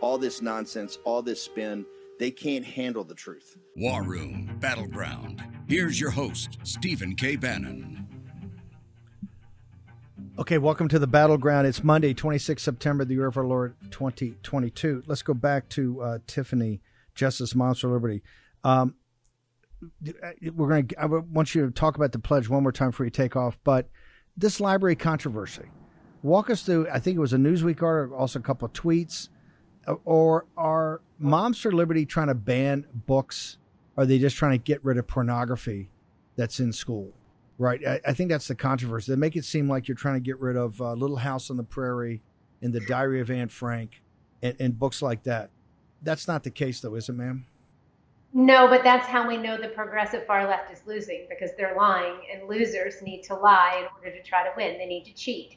All this nonsense, all this spin, they can't handle the truth. War Room Battleground. Here's your host, Stephen K. Bannon. Okay, welcome to the battleground. It's Monday, 26 September, the year of our Lord 2022. Let's go back to uh, Tiffany, Justice Moms for, Liberty. Um, we're going to. I want you to talk about the pledge one more time before you take off. But this library controversy, walk us through. I think it was a Newsweek article, also a couple of tweets. Or are Moms for Liberty trying to ban books? Are they just trying to get rid of pornography that's in school? Right. I, I think that's the controversy. They make it seem like you're trying to get rid of uh, Little House on the Prairie and The Diary of Anne Frank and, and books like that. That's not the case, though, is it, ma'am? No, but that's how we know the progressive far left is losing because they're lying, and losers need to lie in order to try to win. They need to cheat.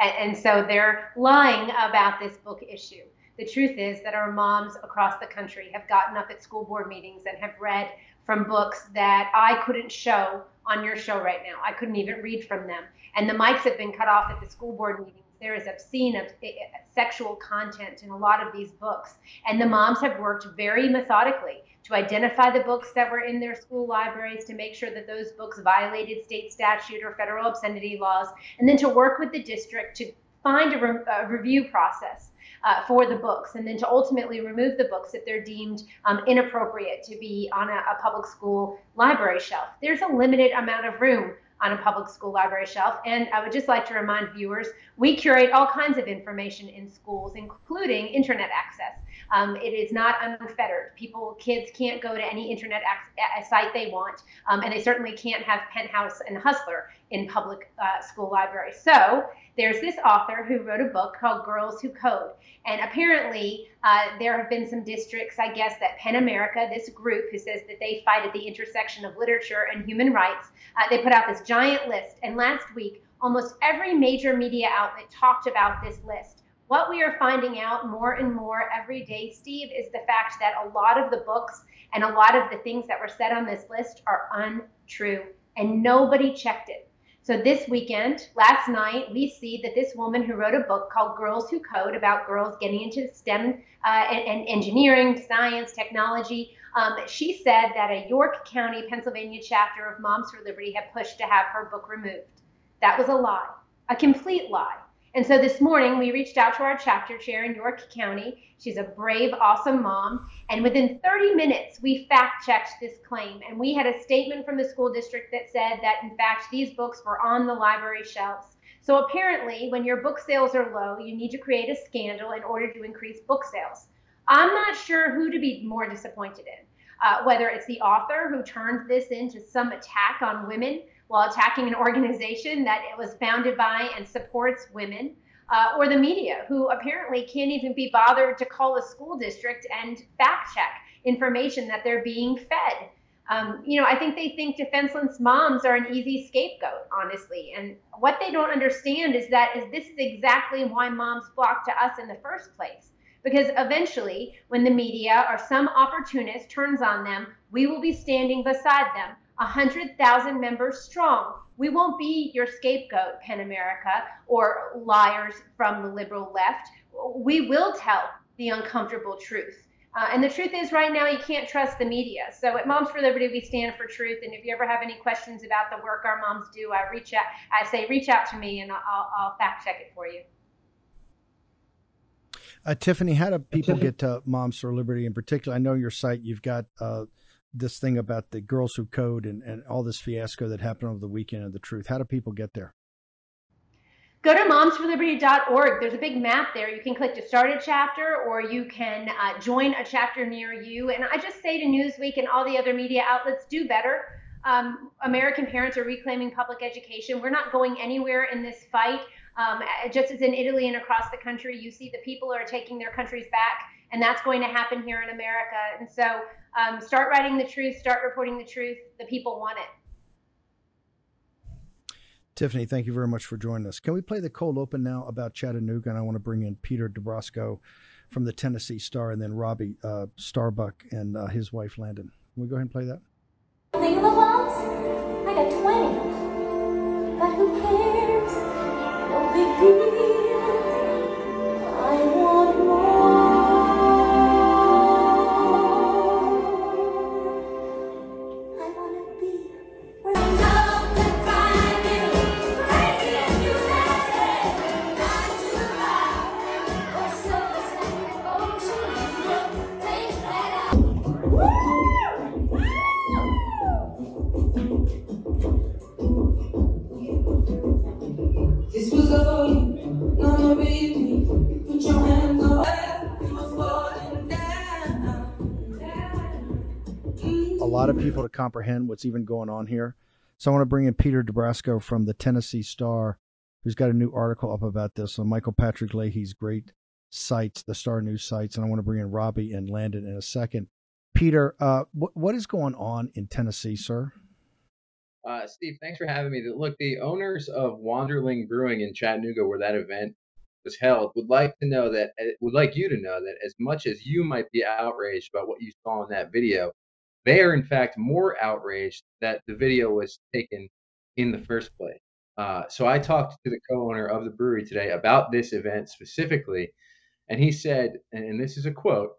And, and, so they're lying about this book issue. The truth is that our moms across the country have gotten up at school board meetings and have read from books that I couldn't show on your show right now. I couldn't even read from them. And the mics have been cut off at the school board meetings there is obscene of, uh, sexual content in a lot of these books. And the moms have worked very methodically to identify the books that were in their school libraries, to make sure that those books violated state statute or federal obscenity laws, and then to work with the district to find a, re- a review process. Uh, for the books, and then to ultimately remove the books if they're deemed um, inappropriate to be on a, a public school library shelf. There's a limited amount of room on a public school library shelf. And I would just like to remind viewers, we curate all kinds of information in schools, including internet access. Um, it is not unfettered. People, kids can't go to any internet ac- site they want, um, and they certainly can't have Penthouse and Hustler in public uh, school libraries. So there's this author who wrote a book called Girls Who Code. And apparently, uh, there have been some districts, I guess, that PEN America, this group who says that they fight at the intersection of literature and human rights, uh, they put out this giant list. And last week, almost every major media outlet talked about this list. What we are finding out more and more every day, Steve, is the fact that a lot of the books and a lot of the things that were said on this list are untrue, and nobody checked it. So this weekend, last night, we see that this woman who wrote a book called Girls Who Code about girls getting into STEM uh, and, and, engineering, science, technology. Um, she said that a York County, Pennsylvania chapter of Moms for Liberty had pushed to have her book removed. That was a lie, a complete lie. And so this morning, we reached out to our chapter chair in York County. She's a brave, awesome mom. And within 30 minutes, we fact checked this claim. And we had a statement from the school district that said that, in fact, these books were on the library shelves. So apparently, when your book sales are low, you need to create a scandal in order to increase book sales. I'm not sure who to be more disappointed in. Uh, whether it's the author who turned this into some attack on women while attacking an organization that it was founded by and supports women, uh, or the media, who apparently can't even be bothered to call a school district and fact check information that they're being fed. Um, you know, I think they think defenseless moms are an easy scapegoat, honestly. And what they don't understand is that is this is exactly why moms flock to us in the first place. Because eventually, when the media or some opportunist turns on them, we will be standing beside them 100,000 members strong. We won't be your scapegoat, PEN America, or liars from the liberal left. We will tell the uncomfortable truth. Uh, and the truth is, right now, you can't trust the media. So at Moms for Liberty, we stand for truth. And if you ever have any questions about the work our moms do, I reach out. I say, reach out to me, and I'll, I'll fact check it for you. Uh, Tiffany, how do people get to Moms for Liberty in particular? I know your site. You've got uh, this thing about the girls who code and, and all this fiasco that happened over the weekend of the truth. How do people get there? Go to momsforliberty.org. There's a big map there. You can click to start a chapter or you can uh, join a chapter near you. And I just say to Newsweek and all the other media outlets do better. Um, American parents are reclaiming public education. We're not going anywhere in this fight. Um, just as in Italy and across the country, you see the people are taking their countries back And that's going to happen here in America. And so um, start writing the truth, start reporting the truth. The people want it. Tiffany, thank you very much for joining us. Can we play the cold open now about Chattanooga? And I want to bring in Peter D'Abrosca from the Tennessee Star and then Robbie uh, Starbuck and uh, his wife Landon. Can we go ahead and play that? Think of? I got 20. But who cares? No big deal. People to comprehend what's even going on here. So I want to bring in Peter D'Abrosca from the Tennessee Star, who's got a new article up about this on Michael Patrick Leahy's great sites, the Star News sites. And I want to bring in Robbie and Landon in a second. Peter, uh, what, what is going on in Tennessee, sir? Uh, Steve, thanks for having me. Look, the owners of Wanderlinger Brewing in Chattanooga, where that event was held, would like to know that uh, would like you to know that as much as you might be outraged about what you saw in that video, they are in fact more outraged that the video was taken in the first place. Uh, so I talked to the co-owner of the brewery today about this event specifically, and he said, and this is a quote.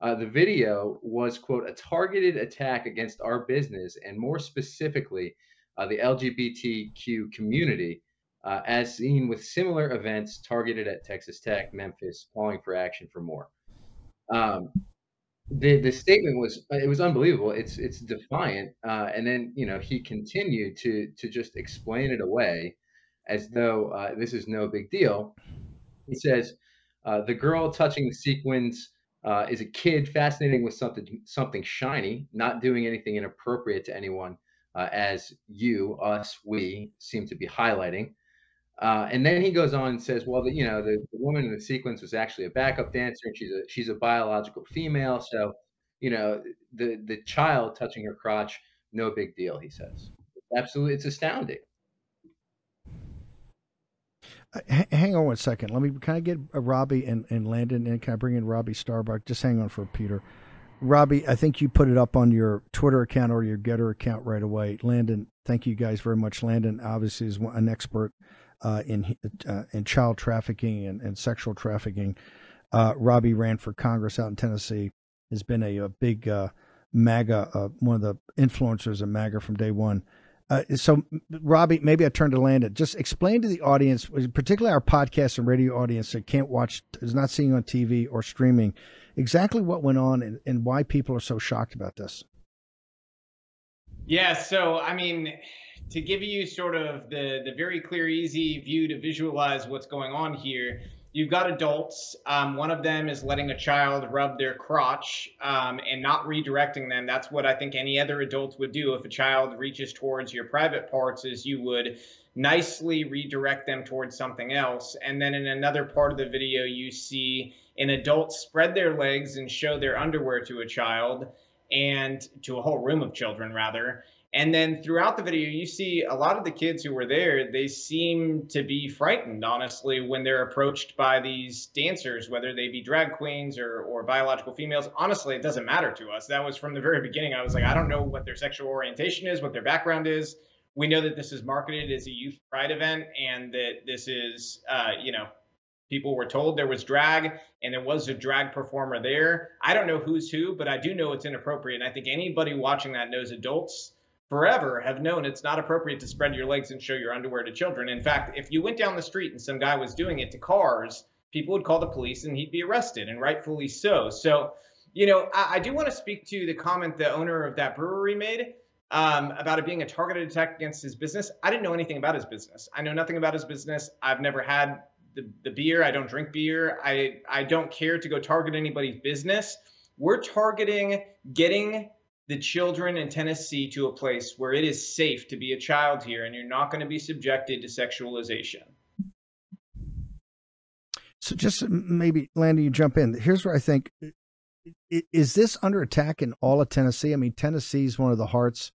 Uh, the video was, quote, a targeted attack against our business and more specifically, uh, the LGBTQ community, uh, as seen with similar events targeted at Texas Tech, Memphis, calling for action for more. Um, the the statement was it was unbelievable. It's it's defiant, uh, and then you know he continued to to just explain it away as though uh, this is no big deal. He says uh, the girl touching the sequins uh, is a kid fascinating with something something shiny, not doing anything inappropriate to anyone, uh, as you, us, we seem to be highlighting. Uh, and then he goes on and says, "Well, the, you know, the, the woman in the sequence was actually a backup dancer, and she's a she's a biological female, so you know, the the child touching her crotch, no big deal." He says, "Absolutely, it's astounding." Uh, hang on one second. Let me kind of get uh, Robbie and, and Landon and can I bring in Robbie Starbuck? Just hang on for Peter. Robbie, I think you put it up on your Twitter account or your Gettr account right away. Landon, thank you guys very much. Landon obviously is an expert uh, in uh, in child trafficking and, and sexual trafficking. Uh, Robbie ran for Congress out in Tennessee. Has been a, a big uh, MAGA, uh, one of the influencers of MAGA from day one. So, Robbie, maybe I turn to Landon. Just explain to the audience, particularly our podcast and radio audience that can't watch, is not seeing on TV or streaming, exactly what went on and, and why people are so shocked about this. Yeah, so I mean, to give you sort of the the very clear, easy view to visualize what's going on here, you've got adults. Um, one of them is letting a child rub their crotch um, and not redirecting them. That's what I think any other adult would do if a child reaches towards your private parts. Is you would nicely redirect them towards something else. And then in another part of the video, you see an adult spread their legs and show their underwear to a child and to a whole room of children rather and then throughout the video you see a lot of the kids who were there they seem to be frightened honestly when they're approached by these dancers whether they be drag queens or, or biological females honestly it doesn't matter to us that was from the very beginning i was like i don't know what their sexual orientation is what their background is we know that this is marketed as a youth pride event and that this is uh, you know people were told there was drag and there was a drag performer there. I don't know who's who, but I do know it's inappropriate. And I think anybody watching that knows adults forever have known it's not appropriate to spread your legs and show your underwear to children. In fact, if you went down the street and some guy was doing it to cars, people would call the police and he'd be arrested, and rightfully so. So, you know, I, I do want to speak to the comment the owner of that brewery made. Um, about it being a targeted attack against his business. I didn't know anything about his business. I know nothing about his business. I've never had the, the beer. I don't drink beer. I, I don't care to go target anybody's business. We're targeting getting the children in Tennessee to a place where it is safe to be a child here and you're not going to be subjected to sexualization. So, just uh, maybe, Landy, you jump in. Here's where I think uh, is this under attack in all of Tennessee? I mean, Tennessee is one of the hearts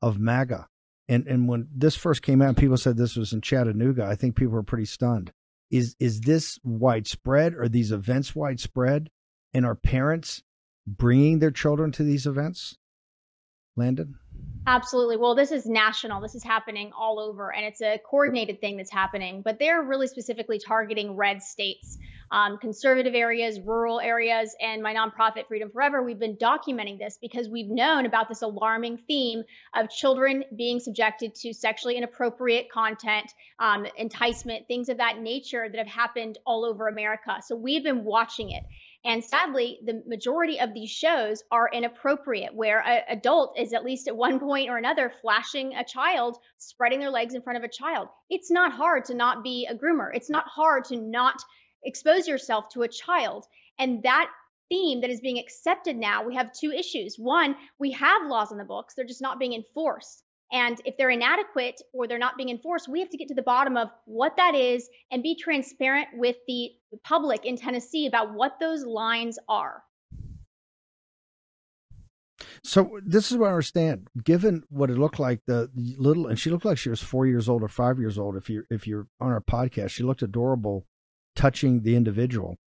of MAGA. And and when this first came out, people said this was in Chattanooga. I think people were pretty stunned. Is is this widespread? Are these events widespread? And are parents bringing their children to these events? Landon, Absolutely. Well, this is national. This is happening all over, and it's a coordinated thing that's happening. But they're really specifically targeting red states, um, conservative areas, rural areas. And my nonprofit, Freedom Forever, we've been documenting this because we've known about this alarming theme of children being subjected to sexually inappropriate content, um, enticement, things of that nature that have happened all over America. So we've been watching it. And sadly, the majority of these shows are inappropriate, where an adult is at least at one point or another flashing a child, spreading their legs in front of a child. It's not hard to not be a groomer. It's not hard to not expose yourself to a child. And that theme that is being accepted now, we have two issues. One, we have laws on the books, they're just not being enforced. And if they're inadequate or they're not being enforced, we have to get to the bottom of what that is and be transparent with the public in Tennessee about what those lines are. So this is what I understand. Given what it looked like, the little and she looked like she was four years old or five years old. If you if you're on our podcast, she looked adorable, touching the individual.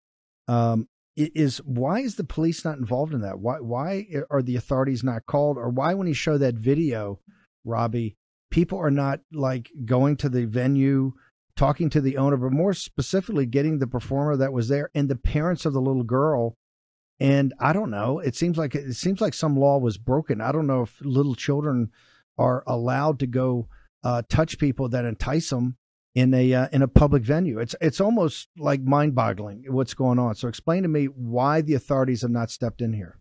Um, is why is the police not involved in that? Why why are the authorities not called? Or why when he showed that video, Robbie, people are not like going to the venue, talking to the owner, but more specifically getting the performer that was there and the parents of the little girl and I don't know. It seems like it seems like some law was broken. I don't know if little children are allowed to go uh, touch people that entice them in a uh, in a public venue. It's it's almost like mind boggling what's going on. So explain to me why the authorities have not stepped in here.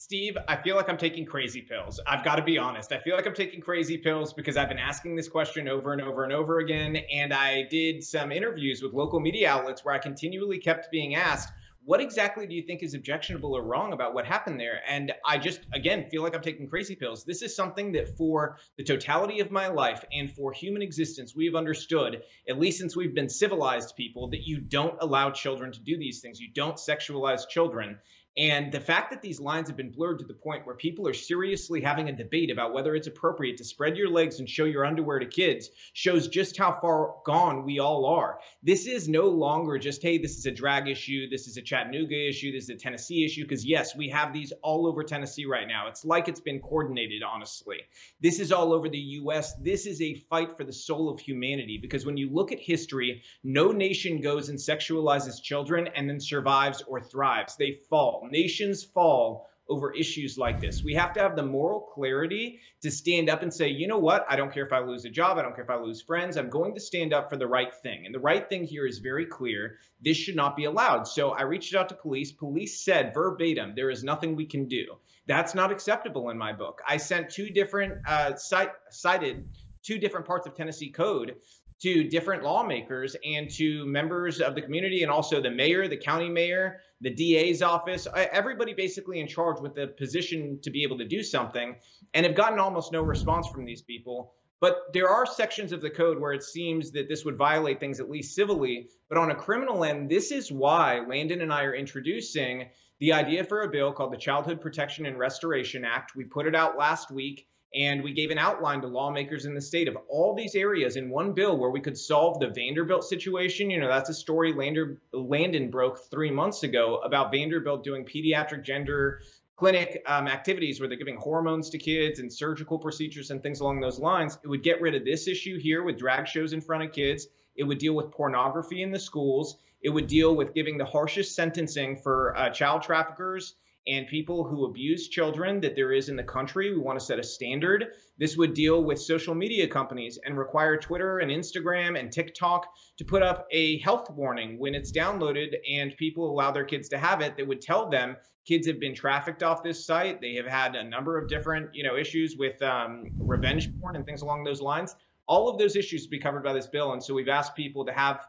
Steve, I feel like I'm taking crazy pills. I've got to be honest. I feel like I'm taking crazy pills because I've been asking this question over and over and over again. And I did some interviews with local media outlets where I continually kept being asked, what exactly do you think is objectionable or wrong about what happened there? And I just, again, feel like I'm taking crazy pills. This is something that for the totality of my life and for human existence, we've understood, at least since we've been civilized people, that you don't allow children to do these things. You don't sexualize children. And the fact that these lines have been blurred to the point where people are seriously having a debate about whether it's appropriate to spread your legs and show your underwear to kids shows just how far gone we all are. This is no longer just, hey, this is a drag issue, this is a Chattanooga issue, this is a Tennessee issue, because yes, we have these all over Tennessee right now. It's like it's been coordinated, honestly. This is all over the US. This is a fight for the soul of humanity, because when you look at history, no nation goes and sexualizes children and then survives or thrives. They fall. Nations fall over issues like this. We have to have the moral clarity to stand up and say, you know what? I don't care if I lose a job. I don't care if I lose friends. I'm going to stand up for the right thing. And the right thing here is very clear. This should not be allowed. So I reached out to police. Police said verbatim, there is nothing we can do. That's not acceptable in my book. I sent two different, uh, cite, cited two different parts of Tennessee code to different lawmakers and to members of the community and also the mayor, the county mayor, the DA's office, everybody basically in charge with the position to be able to do something, and have gotten almost no response from these people. But there are sections of the code where it seems that this would violate things at least civilly. But on a criminal end, this is why Landon and I are introducing the idea for a bill called the Childhood Protection and Restoration Act. We put it out last week. And we gave an outline to lawmakers in the state of all these areas in one bill where we could solve the Vanderbilt situation. You know, that's a story Lander, Landon broke three months ago about Vanderbilt doing pediatric gender clinic um, activities where they're giving hormones to kids and surgical procedures and things along those lines. It would get rid of this issue here with drag shows in front of kids. It would deal with pornography in the schools. It would deal with giving the harshest sentencing for uh, child traffickers and people who abuse children that there is in the country. We want to set a standard. This would deal with social media companies and require Twitter and Instagram and TikTok to put up a health warning when it's downloaded and people allow their kids to have it that would tell them kids have been trafficked off this site. They have had a number of different, you know, issues with um, revenge porn and things along those lines. All of those issues be covered by this bill. And so we've asked people to have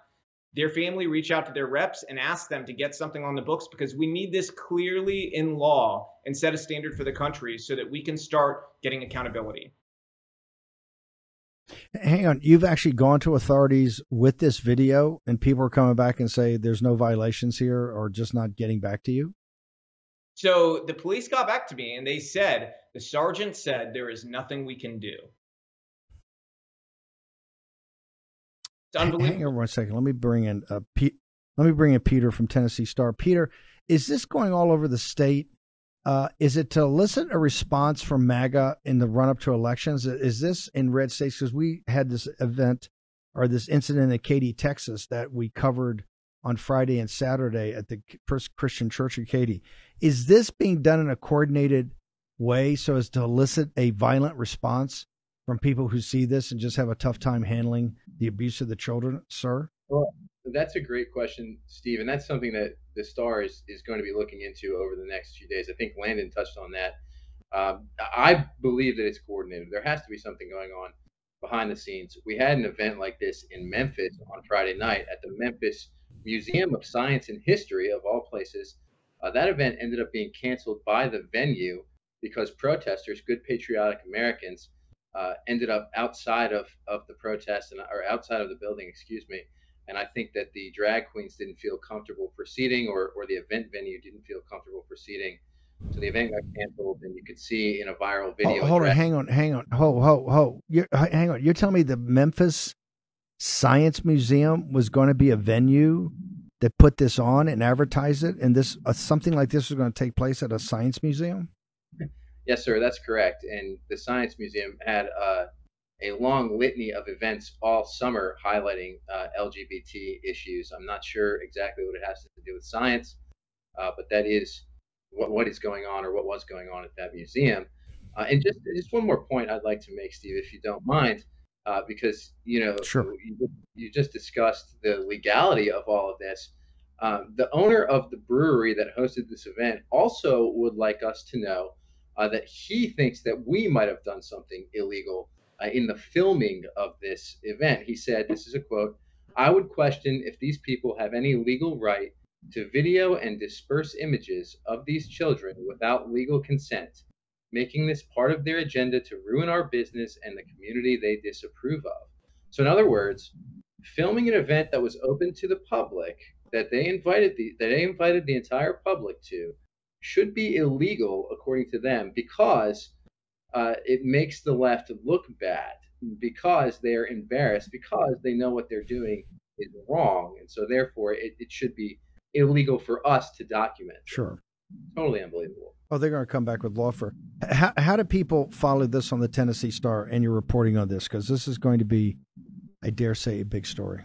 their family reach out to their reps and ask them to get something on the books because we need this clearly in law and set a standard for the country so that we can start getting accountability. Hang on, you've actually gone to authorities with this video, and people are coming back and say there's no violations here, or just not getting back to you. So the police got back to me and they said, the sergeant said, there is nothing we can do. It's unbelievable. Hang on one second. Let me bring in uh, Pete. Let me bring in Peter from Tennessee Star. Peter, is this going all over the state? Uh, is it to elicit a response from MAGA in the run up to elections? Is this in red states? Because we had this event or this incident in Katy, Texas, that we covered on Friday and Saturday at the First Christian Church of Katy. Is this being done in a coordinated way so as to elicit a violent response from people who see this and just have a tough time handling the abuse of the children, sir? Well, that's a great question, Steve, and that's something that the Star is, is going to be looking into over the next few days. I think Landon touched on that. Um, I believe that it's coordinated. There has to be something going on behind the scenes. We had an event like this in Memphis on Friday night at the Memphis Museum of Science and History, of all places. Uh, that event ended up being canceled by the venue because protesters, good patriotic Americans, uh, ended up outside of, of the protest and or outside of the building, excuse me. And I think that the drag queens didn't feel comfortable proceeding, or, or the event venue didn't feel comfortable proceeding. So the event got canceled, and you could see in a viral video. Oh, hold on, hang on, hang on, ho, ho, ho. You're, hang on. You're telling me the Memphis Science Museum was going to be a venue that put this on and advertised it, and this uh, something like this was going to take place at a science museum? Yes, sir, that's correct. And the Science Museum had uh, a long litany of events all summer highlighting uh, LGBT issues. I'm not sure exactly what it has to do with science, uh, but that is what, what is going on or what was going on at that museum. Uh, and just just one more point I'd like to make, Steve, if you don't mind, uh, because you know Sure. you, you just discussed the legality of all of this. Um, the owner of the brewery that hosted this event also would like us to know uh, that he thinks that we might have done something illegal uh, in the filming of this event. He said, This is a quote I would question if these people have any legal right to video and disperse images of these children without legal consent, making this part of their agenda to ruin our business and the community they disapprove of. So, in other words, filming an event that was open to the public that they invited the that they invited the entire public to should be illegal according to them because uh, it makes the left look bad because they're embarrassed because they know what they're doing is wrong and so therefore it, it should be illegal for us to document Sure. totally unbelievable Oh, they're going to come back with law for. How, how do people follow this on the Tennessee Star and your reporting on this? Because this is going to be, I dare say, a big story.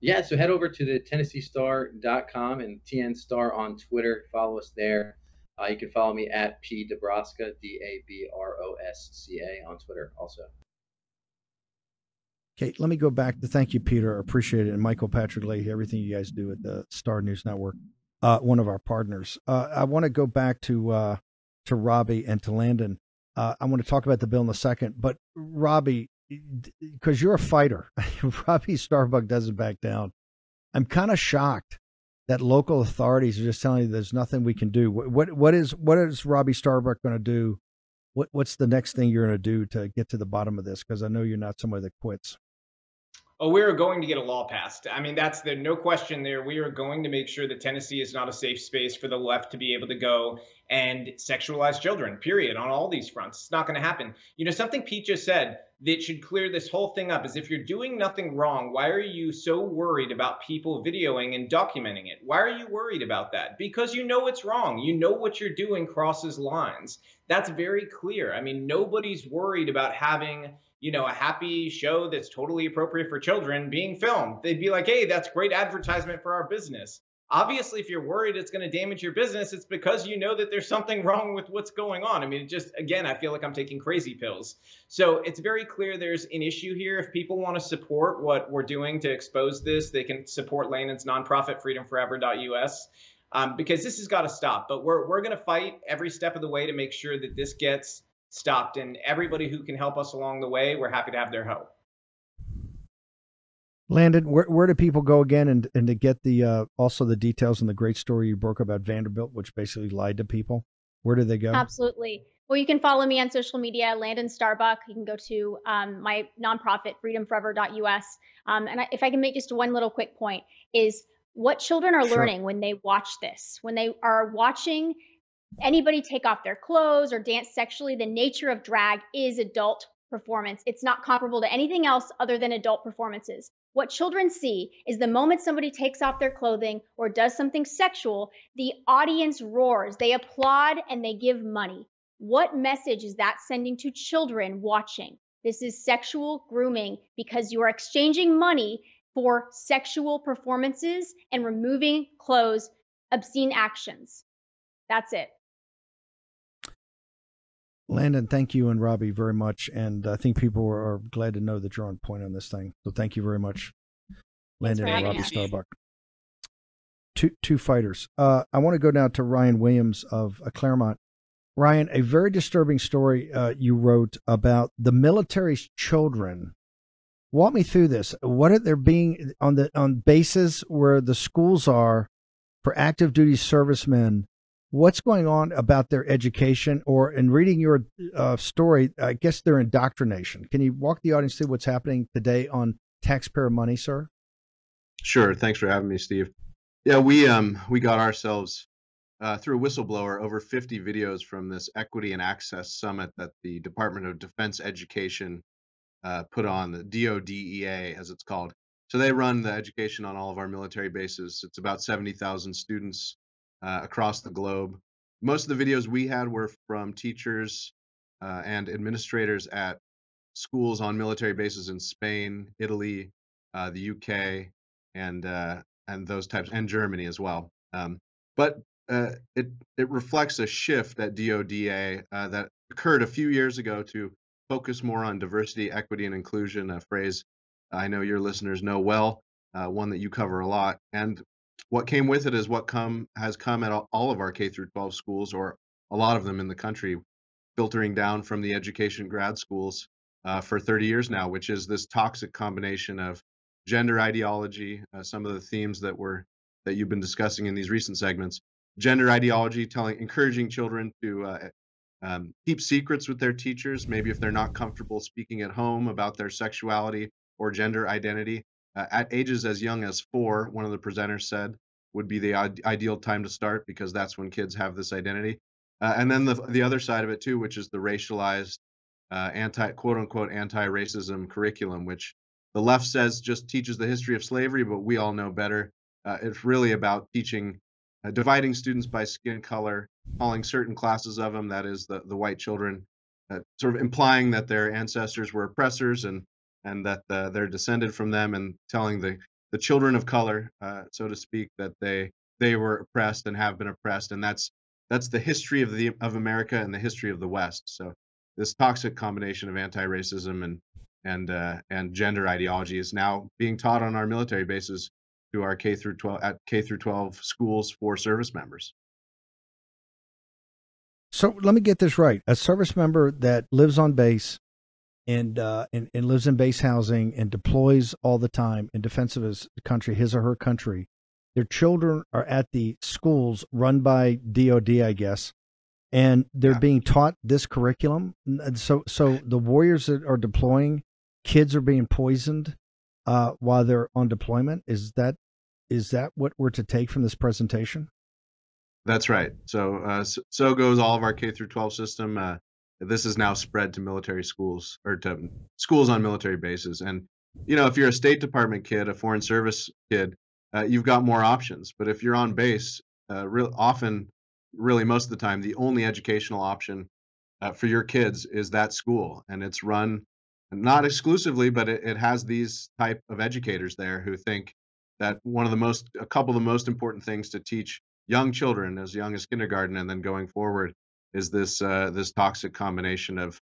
Yeah so head over to the tennesseestar.com and tn star on twitter follow us there uh, you can follow me at p dabrosca d-a-b-r-o-s-c-a on twitter also Okay, let me go back to thank you, Peter. I appreciate it. And Michael Patrick Leahy, everything you guys do at the Star News Network, uh, one of our partners. Uh, I want to go back to uh, to Robbie and to Landon. Uh, I want to talk about the bill in a second, but Robbie, because you're a fighter, Robbie Starbuck doesn't back down. I'm kind of shocked that local authorities are just telling you there's nothing we can do. What what, what is what is Robbie Starbuck going to do? What what's the next thing you're going to do to get to the bottom of this? Because I know you're not somebody that quits. Oh, we are going to get a law passed. I mean, that's the no question there. We are going to make sure that Tennessee is not a safe space for the left to be able to go and sexualize children, period, on all these fronts. It's not going to happen. You know, something Pete just said that should clear this whole thing up is if you're doing nothing wrong, why are you so worried about people videoing and documenting it? Why are you worried about that? Because you know it's wrong. You know what you're doing crosses lines. That's very clear. I mean, nobody's worried about having you know, a happy show that's totally appropriate for children being filmed. They'd be like, hey, that's great advertisement for our business. Obviously, if you're worried it's going to damage your business, it's because you know that there's something wrong with what's going on. I mean, it just, again, I feel like I'm taking crazy pills. So it's very clear there's an issue here. If people want to support what we're doing to expose this, they can support Landon's nonprofit, freedomforever.us. Um, because this has got to stop. But we're, we're going to fight every step of the way to make sure that this gets stopped. And everybody who can help us along the way, we're happy to have their help. Landon, where where do people go again and and to get the uh, also the details and the great story you broke about Vanderbilt, which basically lied to people? Where do they go? Absolutely. Well, you can follow me on social media, Landon Starbuck. You can go to um, my nonprofit, freedomforever.us. Um, and I, if I can make just one little quick point, is What children are Sure. learning when they watch this, when they are watching anybody take off their clothes or dance sexually, the nature of drag is adult performance. It's not comparable to anything else other than adult performances. What children see is the moment somebody takes off their clothing or does something sexual, the audience roars, they applaud, and they give money. What message is that sending to children watching? This is sexual grooming because you are exchanging money for sexual performances and removing clothes, obscene actions. That's it. Landon, thank you and Robbie very much. And I think people are, glad to know that you're on point on this thing. So thank you very much, Landon and Robbie. Starbuck. Two, two fighters. Uh, I want to go now to Ryan Williams of uh, Claremont. Ryan, a very disturbing story uh, you wrote about the military's children. Walk me through this. What are there being on the on bases where the schools are for active duty servicemen? What's going on about their education, or in reading your uh, story, I guess their indoctrination? Can you walk the audience through what's happening today on taxpayer money, sir? Sure. Thanks for having me, Steve. Yeah, we um we got ourselves uh, through a whistleblower over 50 videos from this Equity and Access Summit that the Department of Defense Education uh, put on, the DODEA as it's called. So they run the education on all of our military bases. It's about 70,000 students uh, across the globe. Most of the videos we had were from teachers uh, and administrators at schools on military bases in Spain, Italy, uh, the UK, and uh, and those types, and Germany as well. Um, but uh, it it reflects a shift at DoDEA uh, that occurred a few years ago to focus more on diversity, equity, and inclusion. A phrase I know your listeners know well, uh, one that you cover a lot. And what came with it is what come has come at all of our K through 12 schools, or a lot of them in the country, filtering down from the education grad schools uh, for 30 years now, which is this toxic combination of gender ideology, uh, some of the themes that were that you've been discussing in these recent segments, gender ideology, telling encouraging children to uh, um, keep secrets with their teachers, maybe if they're not comfortable speaking at home about their sexuality or gender identity. Uh, at ages as young as four, one of the presenters said would be the ide- ideal time to start because that's when kids have this identity. Uh, and then the the other side of it too, which is the racialized, uh, anti quote unquote anti-racism curriculum, which the left says just teaches the history of slavery, but we all know better. Uh, it's really about teaching, uh, dividing students by skin color, calling certain classes of them, that is the the white children, uh, sort of implying that their ancestors were oppressors and and that uh, they're descended from them, and telling the the children of color, uh, so to speak, that they they were oppressed and have been oppressed, and that's that's the history of the of America and the history of the West. So this toxic combination of anti-racism and and uh, and gender ideology is now being taught on our military bases to our K through 12 at K through 12 schools for service members. So let me get this right: a service member that lives on base and uh, and, and lives in base housing and deploys all the time in defense of his country, his or her country. Their children are at the schools run by DoD, I guess, and they're Yeah. being taught this curriculum. And so, so the warriors that are deploying, kids are being poisoned uh, while they're on deployment. Is that is that what we're to take from this presentation? That's right. So uh, so, goes all of our K through 12 system. Uh, this is now spread to military schools or to schools on military bases. And you know, if you're a State Department kid, a Foreign Service kid, uh, you've got more options. But if you're on base, uh, real often, really most of the time, the only educational option uh, for your kids is that school, and it's run not exclusively, but it, it has these type of educators there who think that one of the most, a couple of the most important things to teach young children as young as kindergarten and then going forward is this uh, this toxic combination of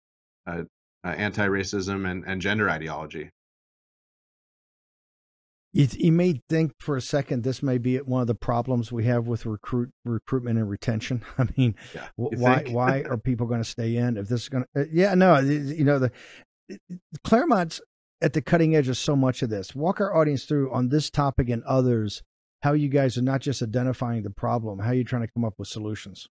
uh, uh, anti-racism and, and gender ideology. You, you may think for a second this may be one of the problems we have with recruit recruitment and retention. I mean, Yeah, why why are people going to stay in if this is going to? Yeah, no, you know the Claremont's at the cutting edge of so much of this. Walk our audience through on this topic and others how you guys are not just identifying the problem, how you're trying to come up with solutions.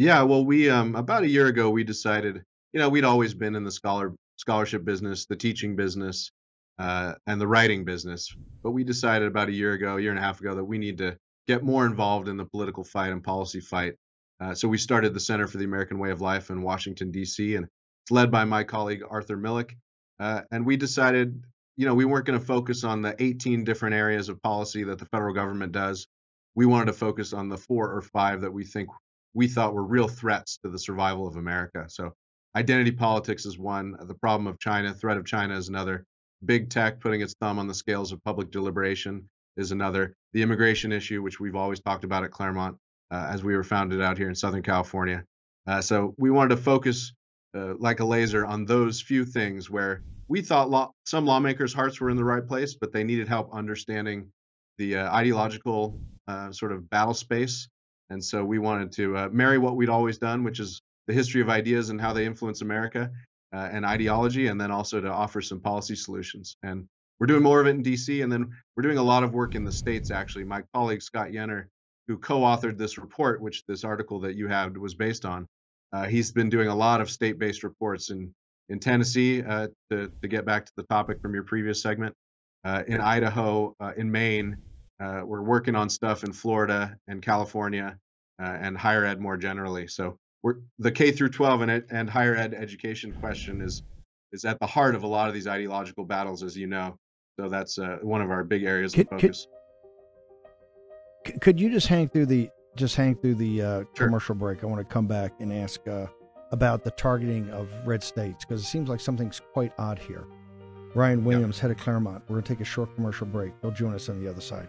Yeah, well, we um, about a year ago we decided, you know, we'd always been in the scholar scholarship business, the teaching business, uh, and the writing business. But we decided about a year ago, a year and a half ago, that we need to get more involved in the political fight and policy fight. Uh, so we started the Center for the American Way of Life in Washington, D.C., and it's led by my colleague Arthur Milikh. Uh, and we decided, you know, we weren't going to focus on the 18 different areas of policy that the federal government does. We wanted to focus on the four or five that we think we thought were real threats to the survival of America. So identity politics is one, the problem of China, threat of China is another, big tech putting its thumb on the scales of public deliberation is another, the immigration issue, which we've always talked about at Claremont uh, as we were founded out here in Southern California. Uh, so we wanted to focus uh, like a laser on those few things where we thought law- some lawmakers' hearts were in the right place, but they needed help understanding the uh, ideological uh, sort of battle space. And so we wanted to uh, marry what we'd always done, which is the history of ideas and how they influence America uh, and ideology, and then also to offer some policy solutions. And we're doing more of it in DC, and then we're doing a lot of work in the states. Actually, my colleague Scott Yenor, who co-authored this report, which this article that you have was based on, uh, he's been doing a lot of state-based reports in in Tennessee. Uh, to to get back to the topic from your previous segment, uh, in Idaho, uh, in Maine, uh, we're working on stuff in Florida and California, uh, and higher ed more generally. So we're the K through 12 and, and higher ed education question is is at the heart of a lot of these ideological battles, as you know. So that's uh, one of our big areas Could- of focus. C- could you just hang through the just hang through the uh, Sure. commercial break? I want to come back and ask uh, about the targeting of red states because it seems like something's quite odd here. Ryan Williams, head of Claremont. We're going to take a short commercial break. He'll join us on the other side.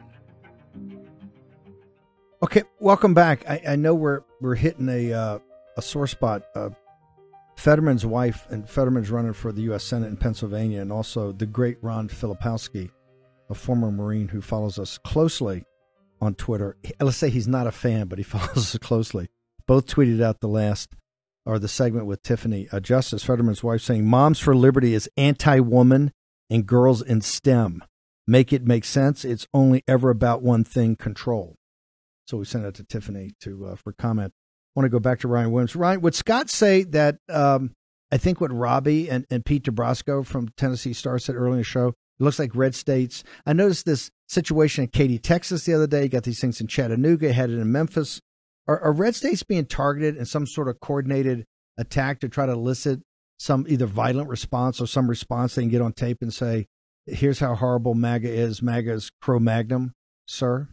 Okay, welcome back. I, I know we're we're hitting a uh, a sore spot. Uh, Fetterman's wife and Fetterman's running for the U.S. Senate in Pennsylvania, and also the great Ron Filipkowski, a former Marine who follows us closely on Twitter. Let's say he's not a fan, but he follows us closely. Both tweeted out the last or the segment with Tiffany uh, Justice Fetterman's wife saying, "Moms for Liberty is anti-woman and girls in STEM. Make it make sense. It's only ever about one thing: control." So we sent it to Tiffany to uh, for comment. I want to go back to Ryan Williams. Ryan, would Scott say that? Um, I think what Robbie and, and Pete D'Abrosca from Tennessee Star said earlier in the show. It looks like red states. I noticed this situation in Katy, Texas, the other day. You got these things in Chattanooga, headed in Memphis. Are, are red states being targeted in some sort of coordinated attack to try to elicit some either violent response or some response they can get on tape and say, "Here's how horrible MAGA is. MAGA is Magnum, sir."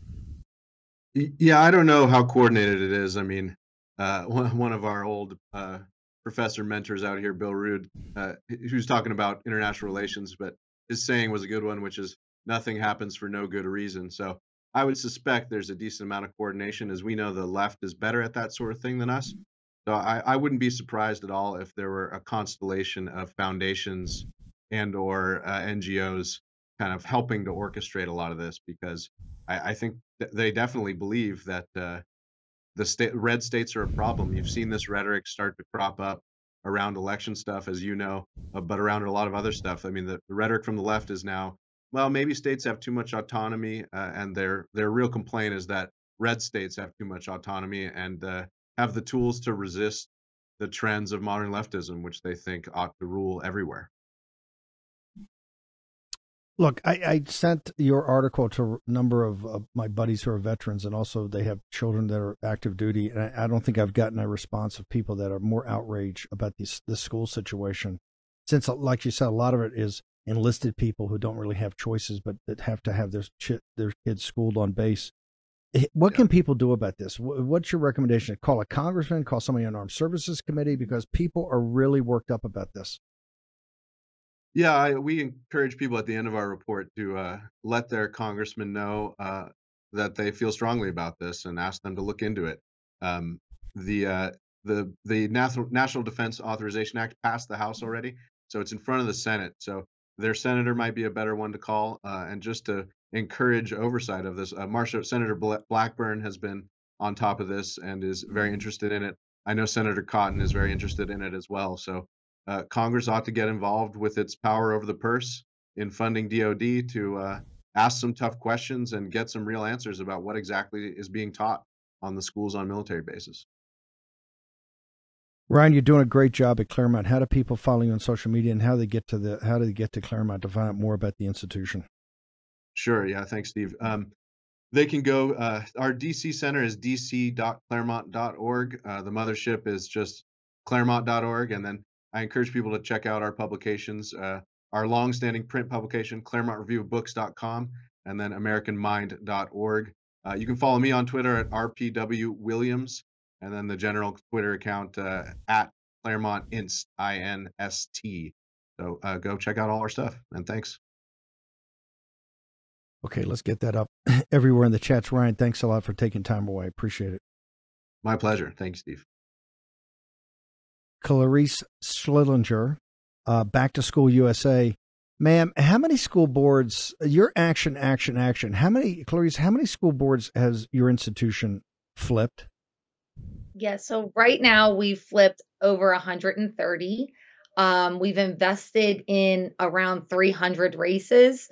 Yeah, I don't know how coordinated it is. I mean, uh, one, of our old uh, professor mentors out here, Bill Rude, uh, was talking about international relations, but his saying was a good one, which is nothing happens for no good reason. So I would suspect there's a decent amount of coordination, as we know the left is better at that sort of thing than us. So I, I wouldn't be surprised at all if there were a constellation of foundations and or uh, NGOs kind of helping to orchestrate a lot of this because I, I think th- they definitely believe that uh, the red states are a problem. You've seen this rhetoric start to crop up around election stuff, as you know, uh, but around a lot of other stuff. I mean, the, the rhetoric from the left is now, well, maybe states have too much autonomy, uh, and their their real complaint is that red states have too much autonomy and uh, have the tools to resist the trends of modern leftism, which they think ought to rule everywhere. Look, I, I sent your article to a number of uh, my buddies who are veterans, and also they have children that are active duty. And I, I don't think I've gotten a response of people that are more outraged about this this school situation, since, uh, like you said, a lot of it is enlisted people who don't really have choices, but that have to have their chi- their kids schooled on base. Eh, What can people do about this? What's your recommendation? Call a congressman, call somebody on armed services committee, because people are really worked up about this. Yeah, I, we encourage people at the end of our report to uh, let their congressman know uh, that they feel strongly about this and ask them to look into it. Um, the uh, the the National National Defense Authorization Act passed the House already, so it's in front of the Senate. So their senator might be a better one to call, uh, and just to encourage oversight of this. Uh, Marsha Senator Blackburn has been on top of this and is very interested in it. I know Senator Cotton is very interested in it as well. So uh, Congress ought to get involved with its power over the purse in funding DoD to uh, ask some tough questions and get some real answers about what exactly is being taught on the schools on military bases. Ryan, you're doing a great job at Claremont. How do people follow you on social media, and how do they get to the how do they get to Claremont to find out more about the institution? Sure. Yeah. Thanks, Steve. Um, they can go. Uh, our DC center is dc.claremont.org. Uh, the mothership is just claremont.org, and then I encourage people to check out our publications. Uh, our longstanding print publication, ClaremontReviewBooks.com, and then AmericanMind.org. Uh, you can follow me on Twitter at RPW Williams, and then the general Twitter account uh, at Claremont Inst, I N S T. So uh, go check out all our stuff, and thanks. Okay, let's get that up everywhere in the chats. Ryan, thanks a lot for taking time away. Appreciate it. My pleasure. Thanks, Steve. Clarice Schillinger, uh, Back to School USA. Ma'am, how many school boards, your action, action, action, how many, Clarice, how many school boards has your institution flipped? Yeah, so right now we've flipped over 130. Um, we've invested in around 300 races.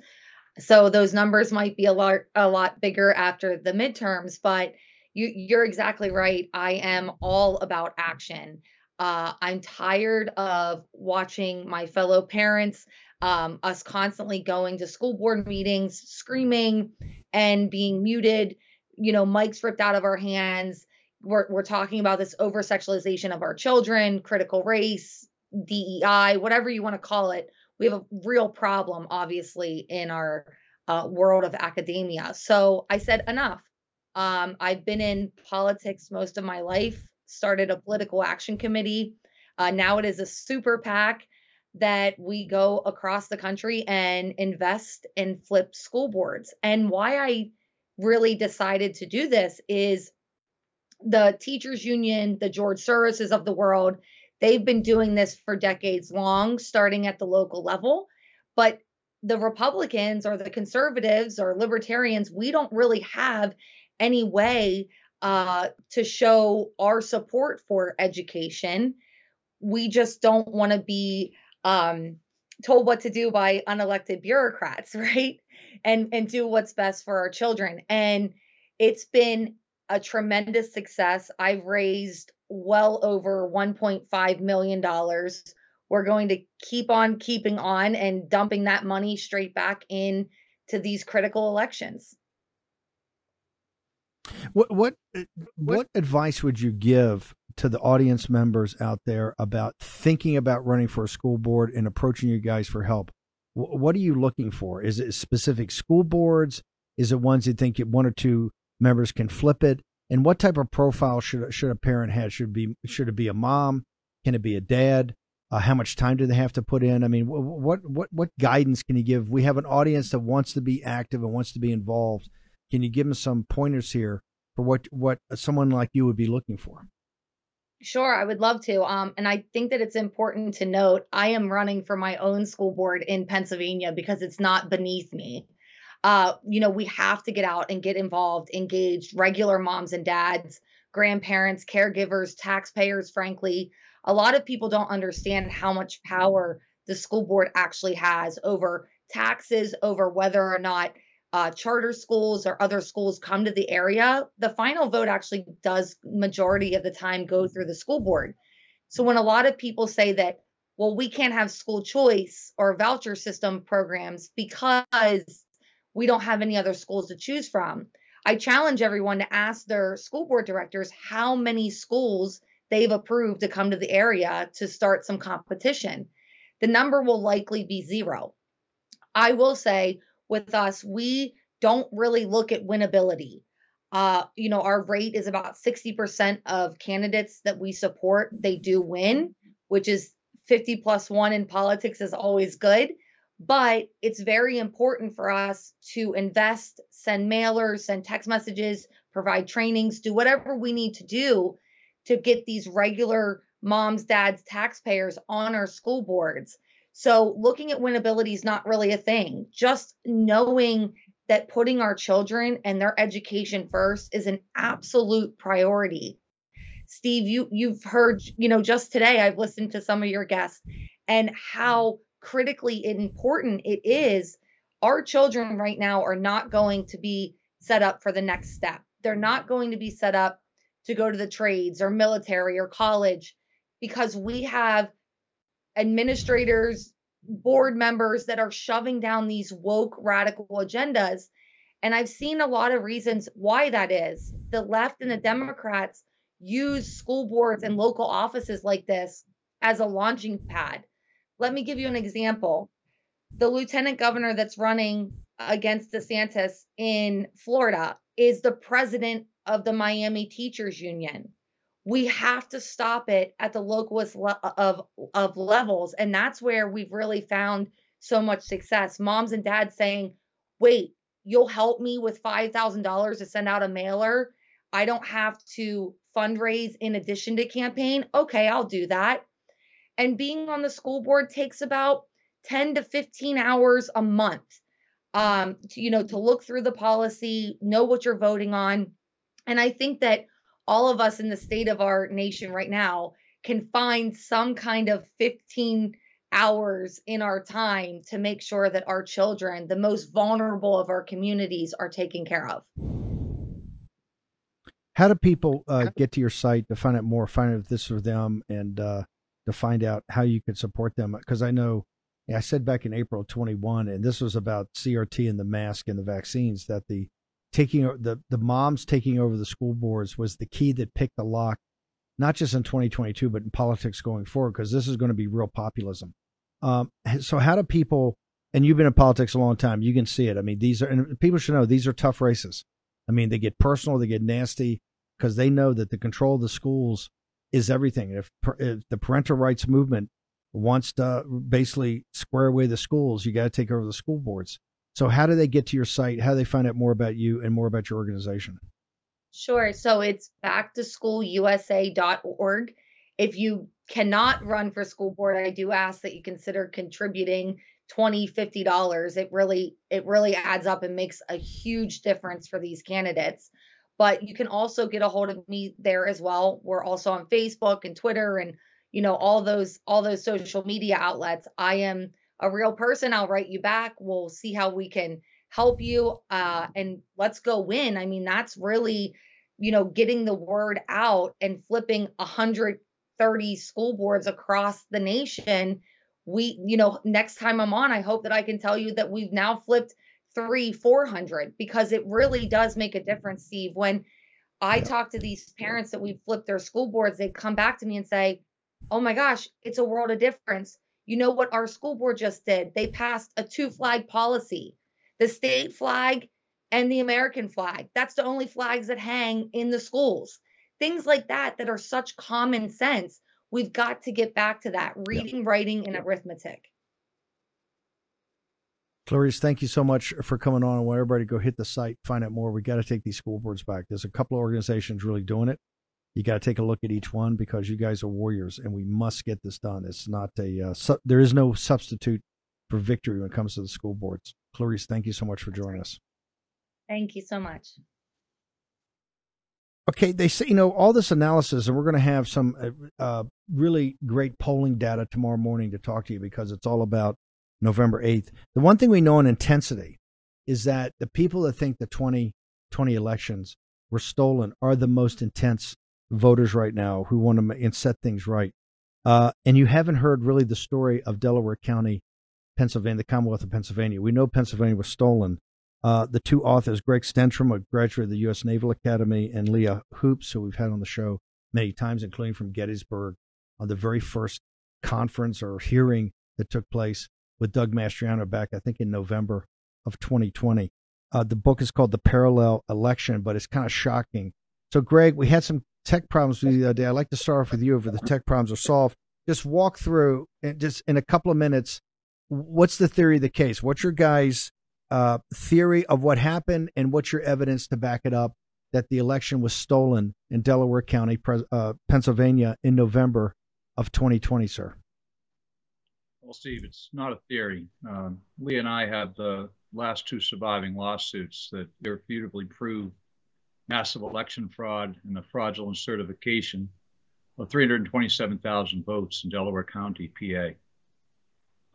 So those numbers might be a lot a lot bigger after the midterms, but you you're exactly right. I am all about action. Uh, I'm tired of watching my fellow parents, um, us constantly going to school board meetings, screaming and being muted. You know, mics ripped out of our hands. We're we're talking about this over sexualization of our children, critical race, DEI, whatever you want to call it. We have a real problem, obviously, in our uh, world of academia. So I said enough. Um, I've been in politics most of my life. Started a political action committee. Uh, now it is a super PAC that we go across the country and invest and flip school boards. And why I really decided to do this is the teachers union, the George Soroses of the world, they've been doing this for decades long, starting at the local level. But the Republicans or the conservatives or libertarians, we don't really have any way uh, to show our support for education. We just don't want to be um, told what to do by unelected bureaucrats, right? And and do what's best for our children. And it's been a tremendous success. I've raised well over 1.5 million dollars. We're going to keep on keeping on and dumping that money straight back in to these critical elections. What what uh, what advice would you give to the audience members out there about thinking about running for a school board and approaching you guys for help? What are you looking for? Is it specific school boards? Is it ones you think one or two members can flip it? And what type of profile should should a parent have? Should it be should it be a mom? Can it be a dad? Uh, how much time do they have to put in? I mean, wh- wh- what what what guidance can you give? We have an audience that wants to be active and wants to be involved. Can you give them some pointers here for what what someone like you would be looking for? Sure, I would love to. Um, and I think that it's important to note I am running for my own school board in Pennsylvania because it's not beneath me. Uh, you know, we have to get out and get involved, engaged, regular moms and dads, grandparents, caregivers, taxpayers, frankly. A lot of people don't understand how much power the school board actually has over taxes, over whether or not uh, charter schools or other schools come to the area. The final vote actually does majority of the time go through the school board. So when a lot of people say that, well, we can't have school choice or voucher system programs because we don't have any other schools to choose from. I challenge everyone to ask their school board directors how many schools they've approved to come to the area to start some competition. The number will likely be zero. I will say with us, we don't really look at winnability. Uh, you know, our rate is about 60% of candidates that we support, they do win, which is 50 plus one in politics is always good. But it's very important for us to invest, send mailers, send text messages, provide trainings, do whatever we need to do to get these regular moms, dads, taxpayers on our school boards. So looking at winnability is not really a thing. Just knowing that putting our children and their education first is an absolute priority. Steve, you you've heard, you know, just today I've listened to some of your guests and how critically important it is. Our children right now are not going to be set up for the next step. They're not going to be set up to go to the trades or military or college because we have administrators, board members that are shoving down these woke radical agendas. And I've seen a lot of reasons why that is. The left and the Democrats use school boards and local offices like this as a launching pad. Let me give you an example. The lieutenant governor that's running against DeSantis in Florida is the president of the Miami Teachers Union. We have to stop it at the localist le- of of levels, and that's where we've really found so much success. Moms and dads saying, "Wait, you'll help me with five thousand dollars to send out a mailer. I don't have to fundraise in addition to campaign. Okay, I'll do that." And being on the school board takes about 10 to 15 hours a month um, to, you know, to look through the policy, know what you're voting on. And I think that all of us in the state of our nation right now can find some kind of 15 hours in our time to make sure that our children, the most vulnerable of our communities, are taken care of. How do people uh, get to your site to find out more, find out if this is for them, and uh, to find out how you can support them? Because I know I said back in April 21, and this was about CRT and the mask and the vaccines, that the taking the the moms taking over the school boards was the key that picked the lock, not just in 2022, but in politics going forward, because this is going to be real populism. Um, so how do people? And you've been in politics a long time. You can see it. I mean, these are and people should know these are tough races. I mean, they get personal, they get nasty, because they know that the control of the schools is everything. If, if the parental rights movement wants to basically square away the schools, you got to take over the school boards. So, how do they get to your site? How do they find out more about you and more about your organization? Sure. So it's backtoschoolusa.org. If you cannot run for school board, I do ask that you consider contributing 20 50 dollars it really it really adds up and makes a huge difference for these candidates but you can also get a hold of me there as well we're also on facebook and twitter and you know all those all those social media outlets i am a real person i'll write you back we'll see how we can help you uh and let's go win. I mean that's really you know getting the word out and flipping 130 school boards across the nation. We you know next time i'm on i hope that i can tell you that we've now flipped three 400 because it really does make a difference steve. When i talk to these parents that we've flipped their school boards they come back to me and say oh my gosh it's a world of difference you know what our school board just did they passed a two flag policy the state flag and the american flag that's the only flags that hang in the schools things like that that are such common sense We've got to get back to that reading, writing, and arithmetic. Clarice, thank you so much for coming on. I want everybody to go hit the site, find out more. We got to take these school boards back. There's a couple of organizations really doing it. You got to take a look at each one because you guys are warriors, and we must get this done. It's not a uh, su- there is no substitute for victory when it comes to the school boards. Clarice, thank you so much for joining us. Thank you so much. Okay, they say you know all this analysis, and we're going to have some uh, uh, really great polling data tomorrow morning to talk to you because it's all about November eighth. The one thing we know in intensity is that the people that think the 2020 elections were stolen are the most intense voters right now who want to ma- set things right. Uh, and you haven't heard really the story of Delaware County, Pennsylvania, the Commonwealth of Pennsylvania. We know Pennsylvania was stolen. Uh, the two authors, Greg Stenstrom, a graduate of the U.S. Naval Academy, and Leah Hoopes, who we've had on the show many times, including from Gettysburg, on the very first conference or hearing that took place with Doug Mastriano back, I think, in November of 2020. Uh, the book is called The Parallel Election, but it's kind of shocking. So, Greg, we had some tech problems with you the other day. I'd like to start off with you over the tech problems are solved. Just walk through, and just in a couple of minutes, what's the theory of the case? What's your guys' uh, theory of what happened, and what's your evidence to back it up that the election was stolen in Delaware County, uh, Pennsylvania, in November of 2020, sir? Well, Steve, it's not a theory. Um, Lee and I have the last two surviving lawsuits that irrefutably prove massive election fraud and the fraudulent certification of 327,000 votes in Delaware County, PA.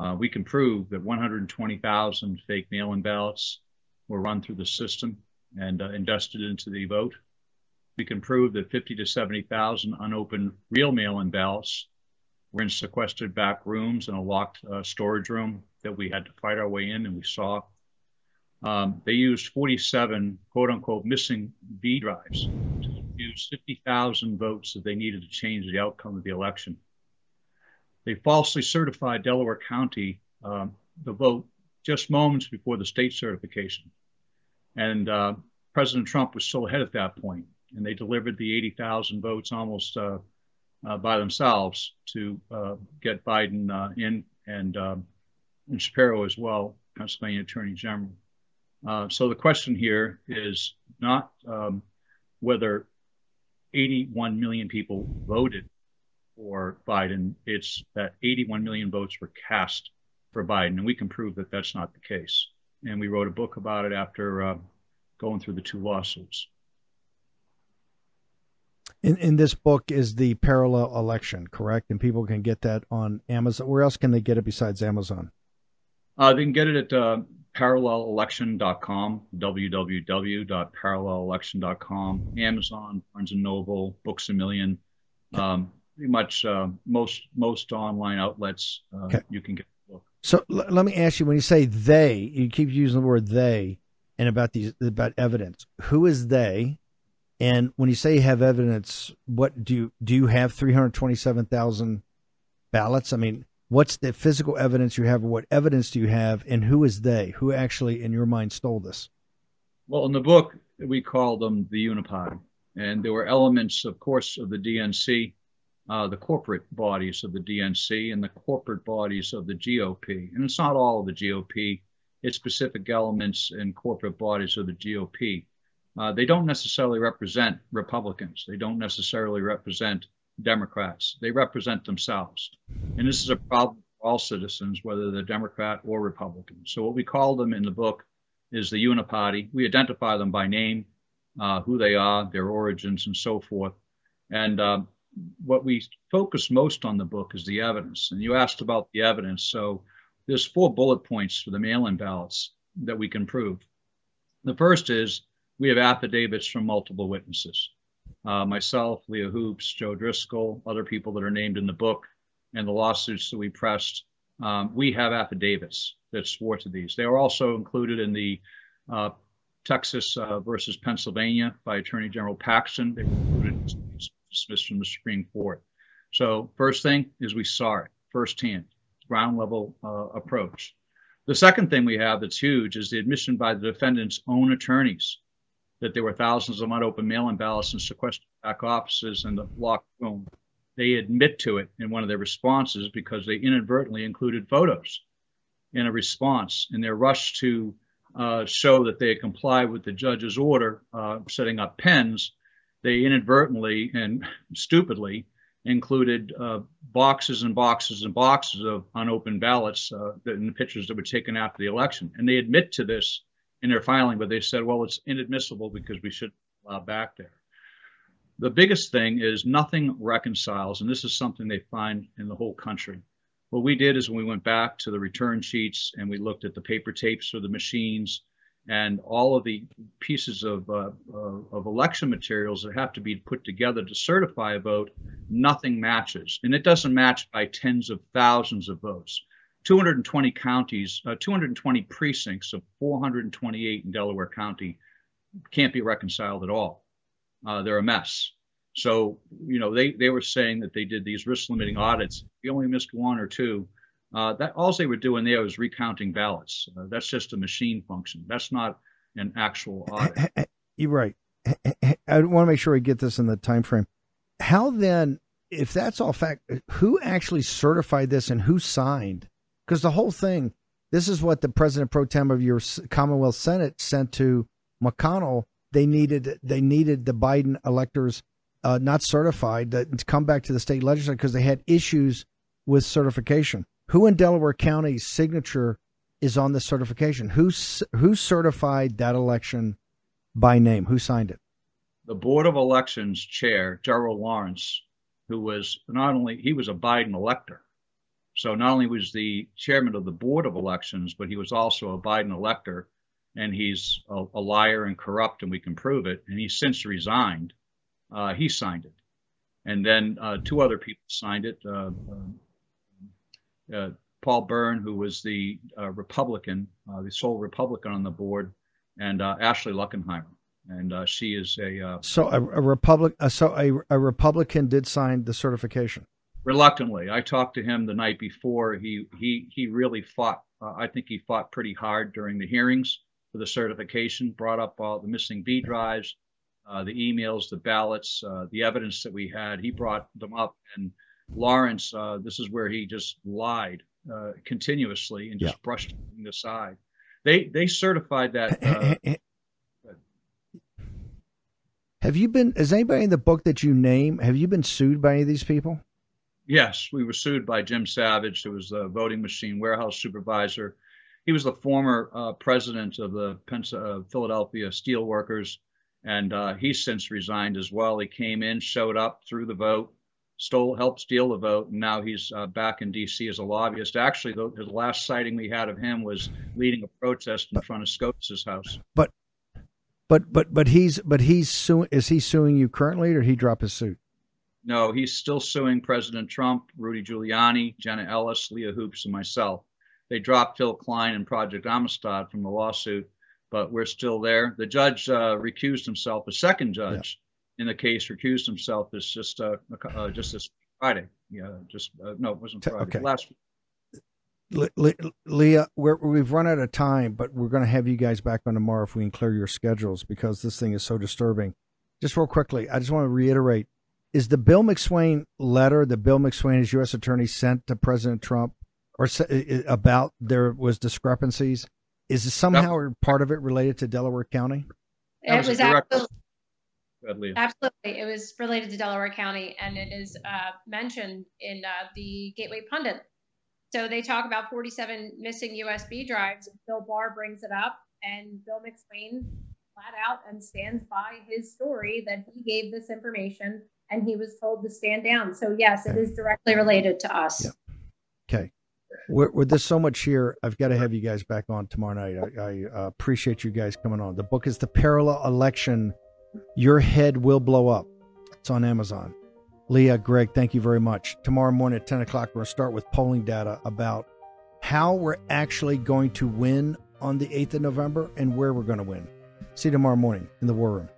Uh, we can prove that 120,000 fake mail-in ballots were run through the system and uh, invested into the vote. We can prove that 50 to 70,000 unopened real mail-in ballots were in sequestered back rooms in a locked uh, storage room that we had to fight our way in, and we saw. Um, they used 47 quote unquote missing V drives to use 50,000 votes that they needed to change the outcome of the election. They falsely certified Delaware County um, the vote just moments before the state certification. And uh, President Trump was still ahead at that point, and they delivered the 80,000 votes almost uh, uh, by themselves to uh, get Biden uh, in and, um, and Shapiro as well, Pennsylvania Attorney General. Uh, so the question here is not um, whether 81 million people voted for Biden, it's that 81 million votes were cast for Biden, and we can prove that that's not the case. And we wrote a book about it after uh, going through the two lawsuits. In, in this book is the parallel election, correct? And people can get that on Amazon. Where else can they get it besides Amazon? Uh, they can get it at uh, parallelelection.com, www.parallelelection.com, Amazon, Barnes and Noble, Books a Million, um, pretty much uh, most most online outlets uh, Okay. you can get the book. So l- let me ask you: when you say they, you keep using the word they, and about these about evidence. Who is they? And when you say you have evidence, what do you do? You have three hundred twenty-seven thousand ballots. I mean, what's the physical evidence you have, or what evidence do you have, and who is they? Who actually, in your mind, stole this? Well, in the book, we call them the Unipod. And there were elements, of course, of the DNC, uh, the corporate bodies of the DNC, and the corporate bodies of the GOP. And it's not all of the GOP, it's specific elements and corporate bodies of the GOP. uh, they don't necessarily represent Republicans. They don't necessarily represent Democrats. They represent themselves. And this is a problem for all citizens, whether they're Democrat or Republican. So what we call them in the book is the uniparty. We identify them by name, uh, who they are, their origins, and so forth. And um, what we focus most on the book is the evidence. And you asked about the evidence. So there's four bullet points for the mail-in ballots that we can prove. The first is we have affidavits from multiple witnesses. Uh, myself, Leah Hoopes, Joe Driscoll, other people that are named in the book, and the lawsuits that we pressed. Um, we have affidavits that swore to these. They were also included in the uh, Texas uh, versus Pennsylvania by Attorney General Paxton. They were included dismissed from the Supreme Court. So first thing is we saw it firsthand, ground level uh, approach. The second thing we have that's huge is the admission by the defendant's own attorneys that there were thousands of unopened mail-in ballots in sequestered back offices in the locked room. They admit to it in one of their responses because they inadvertently included photos in a response in their rush to uh, show that they had complied with the judge's order uh, setting up pens. They inadvertently and stupidly included uh, boxes and boxes and boxes of unopened ballots uh, in the pictures that were taken after the election. And they admit to this in their filing, but they said, well, it's inadmissible because we should allow back there. The biggest thing is nothing reconciles, and this is something they find in the whole country. What we did is when we went back to the return sheets and we looked at the paper tapes for the machines and all of the pieces of, uh, uh, of election materials that have to be put together to certify a vote, nothing matches. And it doesn't match by tens of thousands of votes. 220 counties, uh, 220 precincts of 428 in Delaware County can't be reconciled at all. Uh, they're a mess. So, you know, they, they were saying that they did these risk limiting audits. They only missed one or two. Uh, that all they were doing there was recounting ballots. Uh, that's just a machine function. That's not an actual audit. You're right. I want to make sure we get this in the time frame. How then, if that's all fact, who actually certified this and who signed? Because the whole thing, this is what the president pro tem of your Commonwealth Senate sent to McConnell. They needed they needed the Biden electors uh, not certified to come back to the state legislature because they had issues with certification. Who in Delaware County's signature is on the certification? Who who certified that election by name? Who signed it? The Board of Elections chair, Gerald Lawrence, who was not only he was a Biden elector, so not only was the chairman of the Board of Elections, but he was also a Biden elector, and he's a, a liar and corrupt, and we can prove it. And he's since resigned. Uh, he signed it, and then uh, two other people signed it. Uh, uh, Paul Byrne, who was the uh, Republican, uh, the sole Republican on the board, and Ashley Lunkenheimer, and she is a so a, a republic. so a, a Republican did sign the certification. Reluctantly, I talked to him the night before. He he he really fought. I think he fought pretty hard during the hearings for the certification. Brought up all the missing B drives, uh, the emails, the ballots, uh, the evidence that we had. He brought them up, and Lawrence, uh, this is where he just lied uh, continuously and just yeah. brushed it aside. They they certified that. Uh, have you been? Is anybody in the book that you name? Have you been sued by any of these people? Yes, we were sued by Jim Savage, who was the voting machine warehouse supervisor. He was the former uh, president of the Pens- uh, Philadelphia Steelworkers, and uh, he's since resigned as well. He came in, showed up, threw the vote, stole, helped steal the vote, and now he's uh, back in D.C. as a lobbyist. Actually, the, the, last sighting we had of him was leading a protest in front of Scopes' house. But, but, but, but he's, but he's suing. Is he suing you currently, or did he drop his suit? No, he's still suing President Trump, Rudy Giuliani, Jenna Ellis, Leah Hoopes, and myself. They dropped Phil Kline and Project Amistad from the lawsuit, but we're still there. The judge uh, recused himself. A second judge in the case recused himself this just uh, uh, just this Friday. Yeah, just uh, no, it wasn't Friday. Okay. Last Le- Le- Leah, we have run out of time, but we're going to have you guys back on tomorrow if we can clear your schedules because this thing is so disturbing. Just real quickly, I just want to reiterate: is the Bill McSwain letter that Bill McSwain, as U.S. Attorney, sent to President Trump, or about there was discrepancies? Is it somehow part of it related to Delaware County? It was was direct- absolutely, Go ahead, Leah. absolutely, it was related to Delaware County and it is uh, mentioned in uh, the Gateway Pundit. So they talk about 47 missing USB drives. Bill Barr brings it up and Bill McSwain flat out and stands by his story that he gave this information and he was told to stand down. So yes, it is directly related to us. Okay. With, with this so much here, I've got to have you guys back on tomorrow night. I, I uh, appreciate you guys coming on. The book is The Parallel Election Your Head Will Blow Up. It's on Amazon. Leah, Greg, thank you very much. Tomorrow morning at 10 o'clock, we're going to start with polling data about how we're actually going to win on the 8th of November and where we're going to win. See you tomorrow morning in the War Room.